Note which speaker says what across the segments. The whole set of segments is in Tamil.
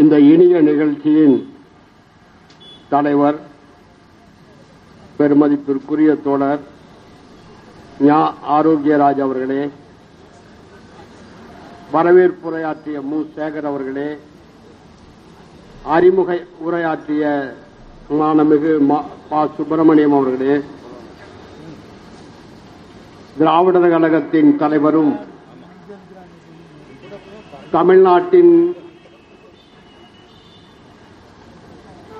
Speaker 1: இந்த இனிய நிகழ்ச்சியின் தலைவர் பெருமதிப்பிற்குரிய தோழர் ஞா ஆரோக்கியராஜ் அவர்களே வரவேற்புரையாற்றிய மு. சேகர் அவர்களே அறிமுக உரையாற்றிய மாணமிகு மா- பா. சுப்பிரமணியம் அவர்களே திராவிடர் கழகத்தின் தலைவரும் தமிழ்நாட்டின்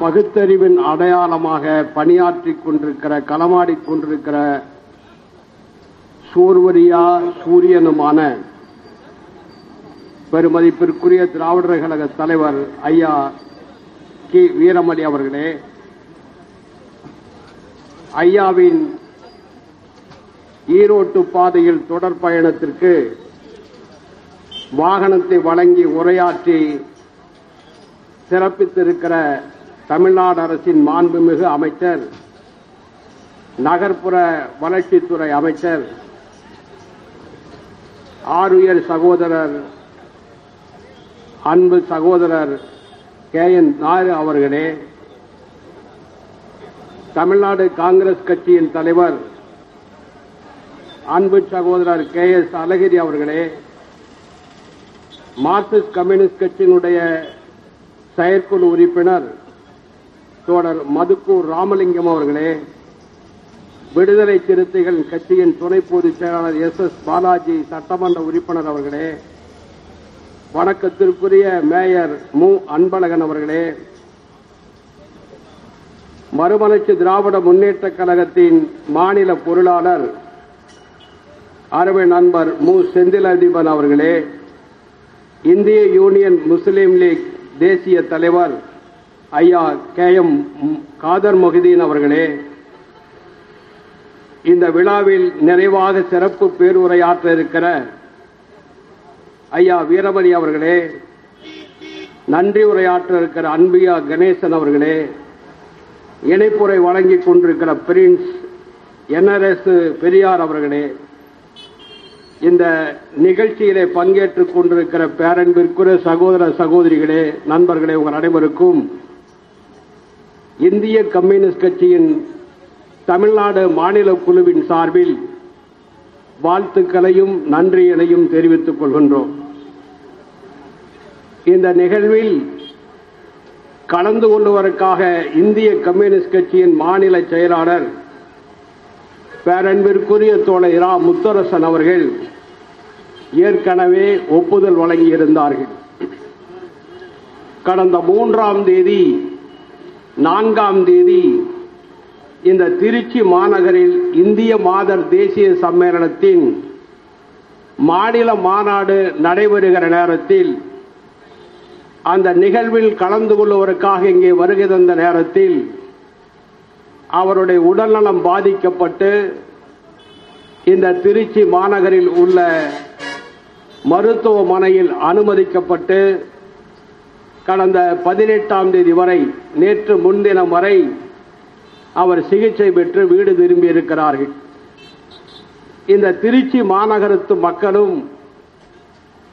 Speaker 1: பகுத்தறிவின் அடையாளமாக பணியாற்றிக் கொண்டிருக்கிற களமாடிக் கொண்டிருக்கிற சூர்வரியா சூரியனுமான பெருமதிப்பிற்குரிய திராவிடர் கழக தலைவர் ஐயா கி வீரமணி அவர்களே ஐயாவின் ஈரோட்டு பாதையில் தொடர் பயணத்திற்கு வாகனத்தை வழங்கி உரையாற்றி சிறப்பித்திருக்கிற தமிழ்நாடு அரசின் மாண்புமிகு அமைச்சர் நகர்ப்புற வளர்ச்சித்துறை அமைச்சர் ஆருயர் சகோதரர் அன்பு சகோதரர் கே. என். நாயர் அவர்களே தமிழ்நாடு காங்கிரஸ் கட்சியின் தலைவர் அன்பு சகோதரர் கே. எஸ். அழகிரி அவர்களே மார்க்சிஸ்ட் கம்யூனிஸ்ட் கட்சியினுடைய செயற்குழு உறுப்பினர் தோழர் மதுக்கூர் ராமலிங்கம் அவர்களே விடுதலை சிறுத்தைகள் கட்சியின் துணை பொதுச் செயலாளர் எஸ் எஸ் பாலாஜி சட்டமன்ற உறுப்பினர் அவர்களே வணக்கத்திற்குரிய மேயர் மு. அன்பழகன் அவர்களே மறுமலர்ச்சி திராவிட முன்னேற்றக் கழகத்தின் மாநில பொருளாளர் அருமை நண்பர் மு. செந்தில் அதிபன் அவர்களே இந்திய யூனியன் முஸ்லீம் லீக் தேசிய தலைவர் ஐயா கே எம் காதர் மொஹிதீன் அவர்களே இந்த விழாவில் நிறைவாக சிறப்பு பேருரையாற்ற இருக்கிற ஐயா வீரமணி அவர்களே நன்றி உரையாற்ற இருக்கிற அன்பியா கணேசன் அவர்களே இணைப்புரை வழங்கிக் கொண்டிருக்கிற பிரின்ஸ் என்ஆர்எஸ் பெரியார் அவர்களே இந்த நிகழ்ச்சியிலே பங்கேற்றுக் கொண்டிருக்கிற பேரன்பிற்குரிய சகோதர சகோதரிகளே நண்பர்களே உங்கள் அனைவருக்கும் இந்திய கம்யூனிஸ்ட் கட்சியின் தமிழ்நாடு மாநில குழுவின் சார்பில் வாழ்த்துக்களையும் நன்றியையும் தெரிவித்துக் கொள்கின்றோம். இந்த நிகழ்வில் கலந்து கொள்வதற்காக இந்திய கம்யூனிஸ்ட் கட்சியின் மாநில செயலாளர் பேரன்பிற்குரிய தோழர் இரா முத்தரசன் அவர்கள் ஏற்கனவே ஒப்புதல் வழங்கியிருந்தார்கள். கடந்த மூன்றாம் தேதி நான்காம் தேதி இந்த திருச்சி மாநகரில் இந்திய மாதர் தேசிய சம்மேளனத்தின் மாநில மாநாடு நடைபெறுகிற நேரத்தில் அந்த நிகழ்வில் கலந்து கொள்வதற்காக இங்கே வருகை தந்த நேரத்தில் அவருடைய உடல்நலம் பாதிக்கப்பட்டு இந்த திருச்சி மாநகரில் உள்ள மருத்துவமனையில் அனுமதிக்கப்பட்டு கடந்த பதினெட்டாம் தேதி வரை நேற்று முன்தினம் வரை அவர் சிகிச்சை பெற்று வீடு திரும்பியிருக்கிறார்கள் இந்த திருச்சி மாநகரத்து மக்களும்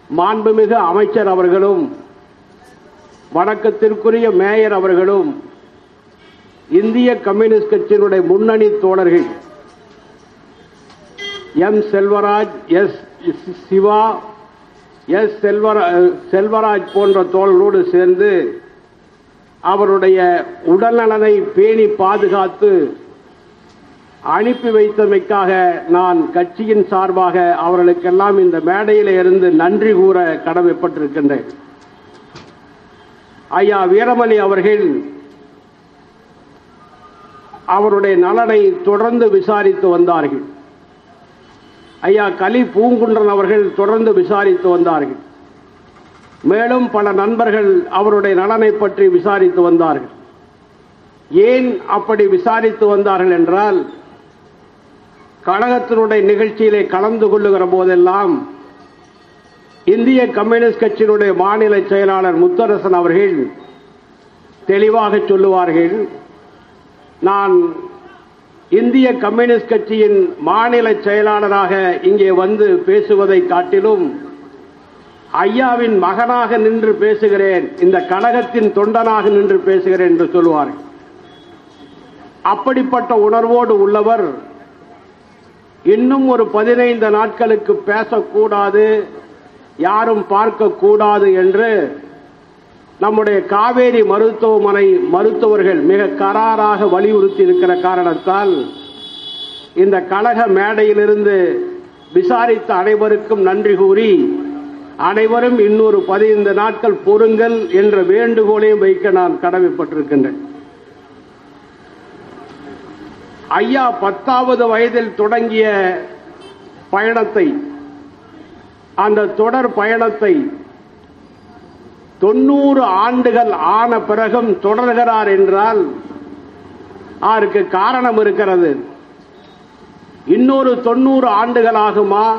Speaker 1: மாண்புமிகு அமைச்சர் அவர்களும் வணக்கத்திற்குரிய மேயர் அவர்களும் இந்திய கம்யூனிஸ்ட் கட்சியினுடைய முன்னணி தோழர்கள் M Selvaraj S Siva S செல்வரா- Selvaraj போன்ற தோழரோடு சேர்ந்து அவருடைய உடல்நலனை பேணி பாதுகாத்து அனுப்பி வைத்தமைக்காக நான் கட்சியின் சார்பாக அவர்களுக்கெல்லாம் இந்த மேடையில இருந்து நன்றி கூற கடமைப்பட்டிருக்கின்றேன். ஐயா வீரமணி அவர்கள் அவருடைய நலனை தொடர்ந்து விசாரித்து வந்தார்கள். ஐயா கலி பூங்குன்றன் அவர்கள் தொடர்ந்து விசாரித்து வந்தார்கள். மேலும் பல நண்பர்கள் அவருடைய நலனை பற்றி விசாரித்து வந்தார்கள். ஏன் அப்படி விசாரித்து வந்தார்கள் என்றால் கழகத்தினுடைய நிகழ்ச்சியிலே கலந்து கொள்ளுகிற போதெல்லாம் இந்திய கம்யூனிஸ்ட் கட்சியினுடைய மாநில செயலாளர் முத்தரசன் அவர்கள் தெளிவாக சொல்லுவார்கள் நான் இந்திய கம்யூனிஸ்ட் கட்சியின் மாநில செயலாளராக இங்கே வந்து பேசுவதை காட்டிலும் ஐயாவின் மகனாக நின்று பேசுகிறேன் இந்த கழகத்தின் தொண்டனாக நின்று பேசுகிறேன் என்று சொல்வார்கள் அப்படிப்பட்ட உணர்வோடு உள்ளவர் இன்னும் ஒரு பதினைந்து நாட்களுக்கு பேசக்கூடாது யாரும் பார்க்கக்கூடாது என்று நம்முடைய காவேரி மருத்துவமனை மருத்துவர்கள் மிக கராராக வலியுறுத்தி இருக்கிற காரணத்தால் இந்த கழக மேடையிலிருந்து விசாரித்த அனைவருக்கும் நன்றி கூறி அனைவரும் இன்னொரு பதினைந்து நாட்கள் பொறுங்கள் என்ற வேண்டுகோளையும் வைக்க நான் கடமைப்பட்டிருக்கின்றேன். ஐயா பத்தாவது வயதில் தொடங்கிய பயணத்தை அந்த தொடர் பயணத்தை தொண்ணூறு ஆண்டுகள் ஆன பிறகும் தொடர்கிறார் என்றால் அவருக்கு காரணம் இருக்கிறது. இன்னொரு தொண்ணூறு ஆண்டுகள் ஆகுமா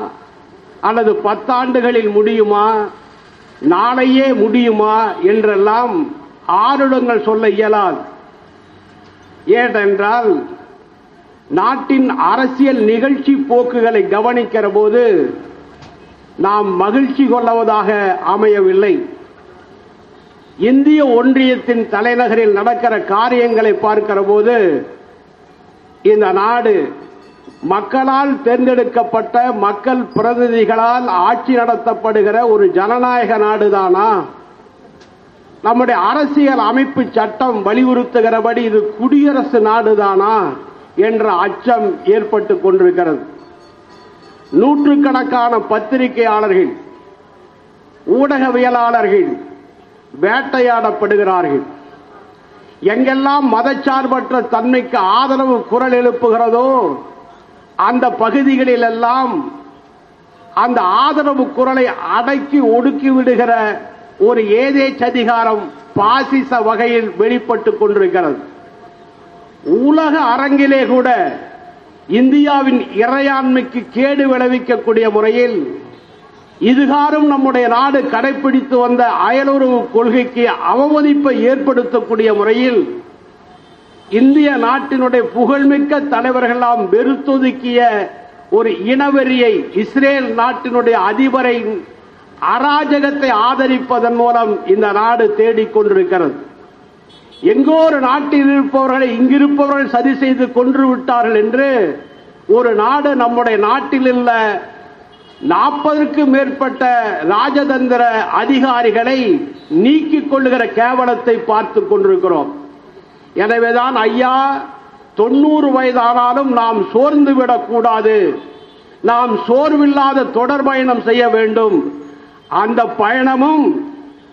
Speaker 1: அல்லது பத்தாண்டுகளில் முடியுமா? நாளையே முடியுமா? என்றெல்லாம் ஆருடங்கள் சொல்ல இயலாது. ஏனென்றால் நாட்டின் அரசியல் நிகழ்ச்சி போக்குகளை கவனிக்கிற போது நாம் மகிழ்ச்சி கொள்ளவதாக அமையவில்லை. இந்திய ஒன்றியத்தின் தலைநகரில் நடக்கிற காரியங்களை பார்க்கிற போது இந்த நாடு மக்களால் தேர்ந்தெடுக்கப்பட்ட மக்கள் பிரதிநிதிகளால் ஆட்சி நடத்தப்படுகிற ஒரு ஜனநாயக நாடுதானா? நம்முடைய அரசியல் அமைப்பு சட்டம் வலியுறுத்துகிறபடி இது குடியரசு நாடுதானா? என்ற அச்சம் ஏற்பட்டுக் கொண்டிருக்கிறது. நூற்றுக்கணக்கான பத்திரிகையாளர்கள் ஊடகவியலாளர்கள் வேட்டையாடப்படுகிறார்கள். எங்கெல்லாம் மதச்சார்பற்ற தன்மைக்கு ஆதரவு குரல் எழுப்புகிறதோ அந்த பகுதிகளில் எல்லாம் அந்த ஆதரவு குரலை அடக்கி ஒடுக்கி விடுகிற ஒரு ஏதேச்சதிகாரம் பாசிச வகையில் வெளிப்பட்டுக் கொண்டிருக்கிறது. உலக அரங்கிலே கூட இந்தியாவின் இறையாண்மைக்கு கேடு விளைவிக்கக்கூடிய முறையில் இதுகாரும் நம்முடைய நாடு கடைபிடித்து வந்த அயலுறவு கொள்கைக்கு அவமதிப்பை ஏற்படுத்தக்கூடிய முறையில் இந்திய நாட்டினுடைய புகழ்மிக்க தலைவர்களாம் வெறுத்தொதுக்கிய ஒரு இனவெறியை இஸ்ரேல் நாட்டினுடைய அதிபரை அராஜகத்தை ஆதரிப்பதன் மூலம் இந்த நாடு தேடிக்கொண்டிருக்கிறது எங்கோ ஒரு நாட்டில் இருப்பவர்களை இங்கிருப்பவர்கள் சதி செய்து கொன்று விட்டார்கள் என்று ஒரு நாடு நம்முடைய நாட்டில் உள்ள நாற்பதற்கும் மேற்பட்ட ராஜதந்திர அதிகாரிகளை நீக்கிக் கொள்ளுகிற கேவலத்தை பார்த்துக் கொண்டிருக்கிறோம். எனவேதான் ஐயா தொண்ணூறு வயதானாலும் நாம் சோர்ந்து விடக்கூடாது. நாம் சோர்வில்லாத தொடர் பயணம் செய்ய வேண்டும். அந்த பயணமும்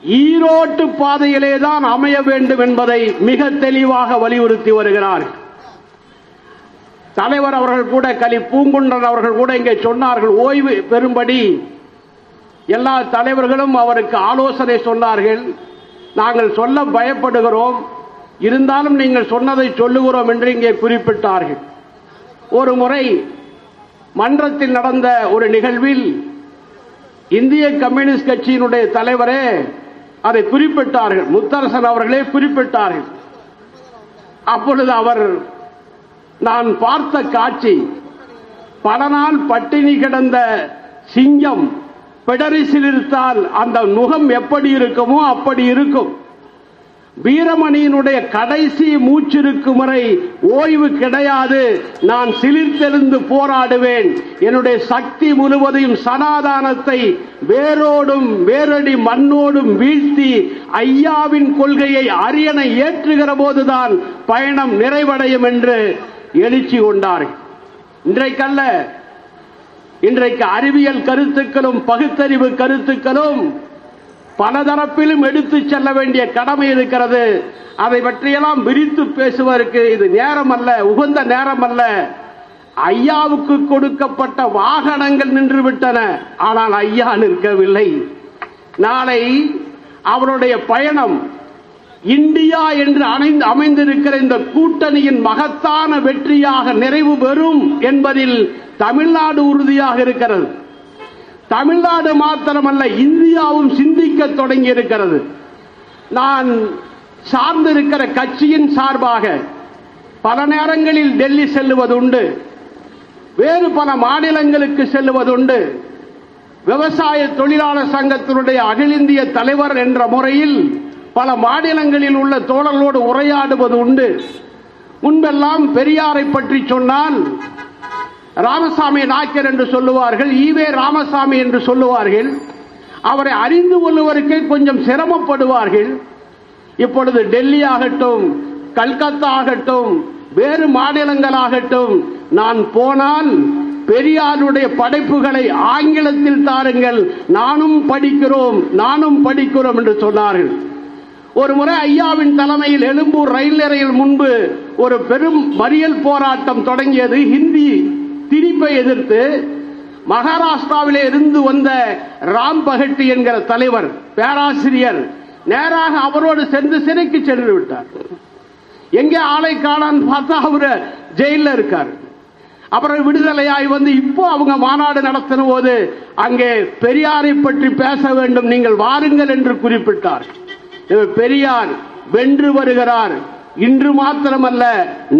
Speaker 1: ஈரோட்டு பாதையிலே தான் அமைய வேண்டும் என்பதை மிக தெளிவாக வலியுறுத்தி வருகிறார். தலைவர் அவர்கள் கூட கலி பூங்குன்றன் அவர்கள் கூட இங்கே சொன்னார்கள். ஓய்வு பெறும்படி. எல்லா தலைவர்களும் அவருக்கு ஆலோசனை சொன்னார்கள். நாங்கள் சொல்ல பயப்படுகிறோம். இருந்தாலும் நீங்கள் சொன்னதை சொல்லுகிறோம் என்று இங்கே குறிப்பிட்டார்கள். ஒரு முறை மன்றத்தில் நடந்த ஒரு நிகழ்வில் இந்திய கம்யூனிஸ்ட் கட்சியினுடைய தலைவரே அதை குறிப்பிட்டார்கள். முத்தரசன் அவர்களே குறிப்பிட்டார்கள். அப்பொழுது அவர் நான் பார்த்த காட்சி பல நாள் பட்டினி கிடந்த சிங்கம் பிடரி சிலிர்த்தால் அந்த நுகம் எப்படி இருக்குமோ அப்படி இருக்கும். வீரமணியினுடைய கடைசி மூச்சிருக்கும் வரை ஓய்வு கிடையாது. நான் சிலிர்த்தெழுந்து போராடுவேன். என்னுடைய சக்தி முழுவதையும் சனாதானத்தை வேரோடும் வேரடி மண்ணோடும் வீழ்த்தி ஐயாவின் கொள்கையை அரியணை ஏற்றுகிற போதுதான் பயணம் நிறைவடையும் என்று எழுச்சி கொண்டார்கள் இன்றைக்கல்ல இன்றைக்கு அறிவியல் கருத்துக்களும் பகுத்தறிவு கருத்துக்களும் பலதரப்பிலும் எடுத்துச் செல்ல வேண்டிய கடமை இருக்கிறது. அதை பற்றியெல்லாம் விரித்து பேசுவதற்கு இது நேரம் அல்ல உகந்த நேரம் அல்ல ஐயாவுக்கு கொடுக்கப்பட்ட வாகனங்கள் நின்று விட்டன ஆனால் ஐயா நிற்கவில்லை. நாளை அவருடைய பயணம் இந்தியா என்று அணைந்து அமைந்திருக்கிற இந்த கூட்டணியின் மகத்தான வெற்றியாக நிறைவு பெறும் என்பதில் தமிழ்நாடு உறுதியாக இருக்கிறது. தமிழ்நாடு மாத்திரமல்ல இந்தியாவும் சிந்திக்க தொடங்கி இருக்கிறது நான் சார்ந்திருக்கிற கட்சியின் சார்பாக பல நேரங்களில் டெல்லி செல்லுவதுண்டு வேறு பல மாநிலங்களுக்கு செல்லுவதுண்டு விவசாய தொழிலாளர் சங்கத்தினுடைய அகில இந்திய தலைவர் என்ற முறையில் பல மாநிலங்களில் உள்ள தோழர்களோடு உரையாடுவது உண்டு. முன்பெல்லாம் பெரியாரை பற்றி சொன்னால் ராமசாமி நாயக்கர் என்று சொல்லுவார்கள் ஈவே ராமசாமி என்று சொல்லுவார்கள். அவரை அறிந்து கொள்வதற்கே கொஞ்சம் சிரமப்படுவார்கள். இப்பொழுது டெல்லி ஆகட்டும் கல்கத்தா ஆகட்டும் வேறு மாநிலங்களாகட்டும் நான் போனால் பெரியாருடைய படைப்புகளை ஆங்கிலத்தில் தாருங்கள். நானும் படிக்கிறோம் நானும் படிக்கிறோம் என்று சொன்னார்கள். ஒரு முறை ஐயாவின் தலைமையில் எழும்பூர் ரயில் நிலையில் முன்பு ஒரு பெரும் மறியல் போராட்டம் தொடங்கியது. ஹிந்தி திணிப்பை எதிர்த்து மகாராஷ்டிராவிலே இருந்து வந்த ராம் பகட்டி என்கிற தலைவர் பேராசிரியர் நேராக அவரோடு சென்று சிறைக்கு சென்று விட்டார். எங்கே ஆளை காணான்னு பார்த்தா அவரு ஜெயில இருக்கார். அப்புறம் விடுதலையாய் வந்து இப்போ அவங்க மாநாடு நடத்தின போது அங்கே பெரியாரை பற்றி பேச வேண்டும் நீங்கள் வாருங்கள் என்று குறிப்பிட்டார். பெரியார் வென்று வருகிறார் இன்று மாத்திரமல்ல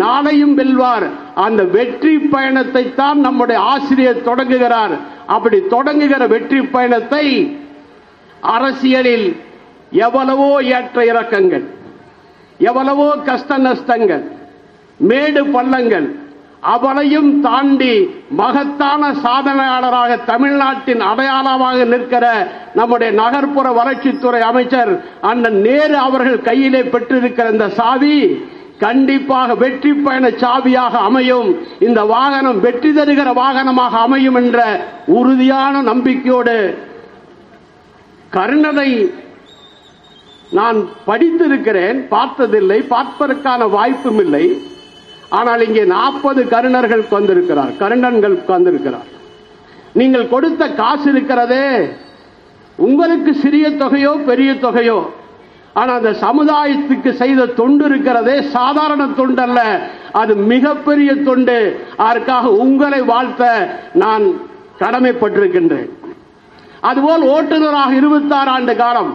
Speaker 1: நாளையும் வெல்வார். அந்த வெற்றி பயணத்தை தான் நம்முடைய ஆசிரியர் தொடங்குகிறார். அப்படி தொடங்குகிற வெற்றி பயணத்தை அரசியலில் எவ்வளவோ ஏற்ற இறக்கங்கள் எவ்வளவோ கஷ்ட நஷ்டங்கள் மேடு பள்ளங்கள் அவளையும் தாண்டி மகத்தான சாதனையாளராக தமிழ்நாட்டின் அடையாளமாக நிற்கிற நம்முடைய நகர்ப்புற வளர்ச்சித்துறை அமைச்சர் அண்ணன் நேரு அவர்கள் கையிலே பெற்றிருக்கிற இந்த சாவி கண்டிப்பாக வெற்றி பயண சாவியாக அமையும். இந்த வாகனம் வெற்றி தருகிற வாகனமாக அமையும் என்ற உறுதியான நம்பிக்கையோடு கருணனை நான் படித்திருக்கிறேன். பார்த்ததில்லை. பார்ப்பதற்கான வாய்ப்பும் இல்லை. ஆனால் இங்கே நாற்பது கருணர்கள் வந்திருக்கிறார் கருணன்கள் வந்திருக்கிறார் நீங்கள் கொடுத்த காசு இருக்கிறதே. உங்களுக்கு சிறிய தொகையோ பெரிய தொகையோ. ஆனா அந்த சமுதாயத்துக்கு செய்த தொண்டு இருக்கிறதே சாதாரண தொண்டு அல்ல அது மிகப்பெரிய தொண்டு. அதற்காக உங்களை வாழ்த்த நான் கடமைப்பட்டிருக்கின்றேன். அதுபோல் ஓட்டுநராக இருபத்தாறு ஆண்டு காலம்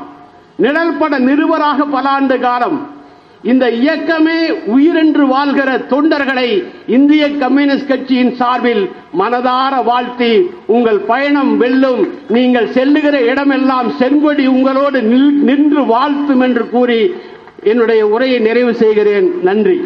Speaker 1: நிழல்பட நிருபராக பல ஆண்டு காலம் இந்த இயக்கமே உயிரென்று வாழ்கிற தொண்டர்களை இந்திய கம்யூனிஸ்ட் கட்சியின் சார்பில் மனதார வாழ்த்தி உங்கள் பயணம் வெல்லும் நீங்கள் செல்லுகிற இடமெல்லாம் செங்கொடி உங்களோடு நின்று வாழ்த்தும் என்று கூறி என்னுடைய உரையை நிறைவு செய்கிறேன். நன்றி.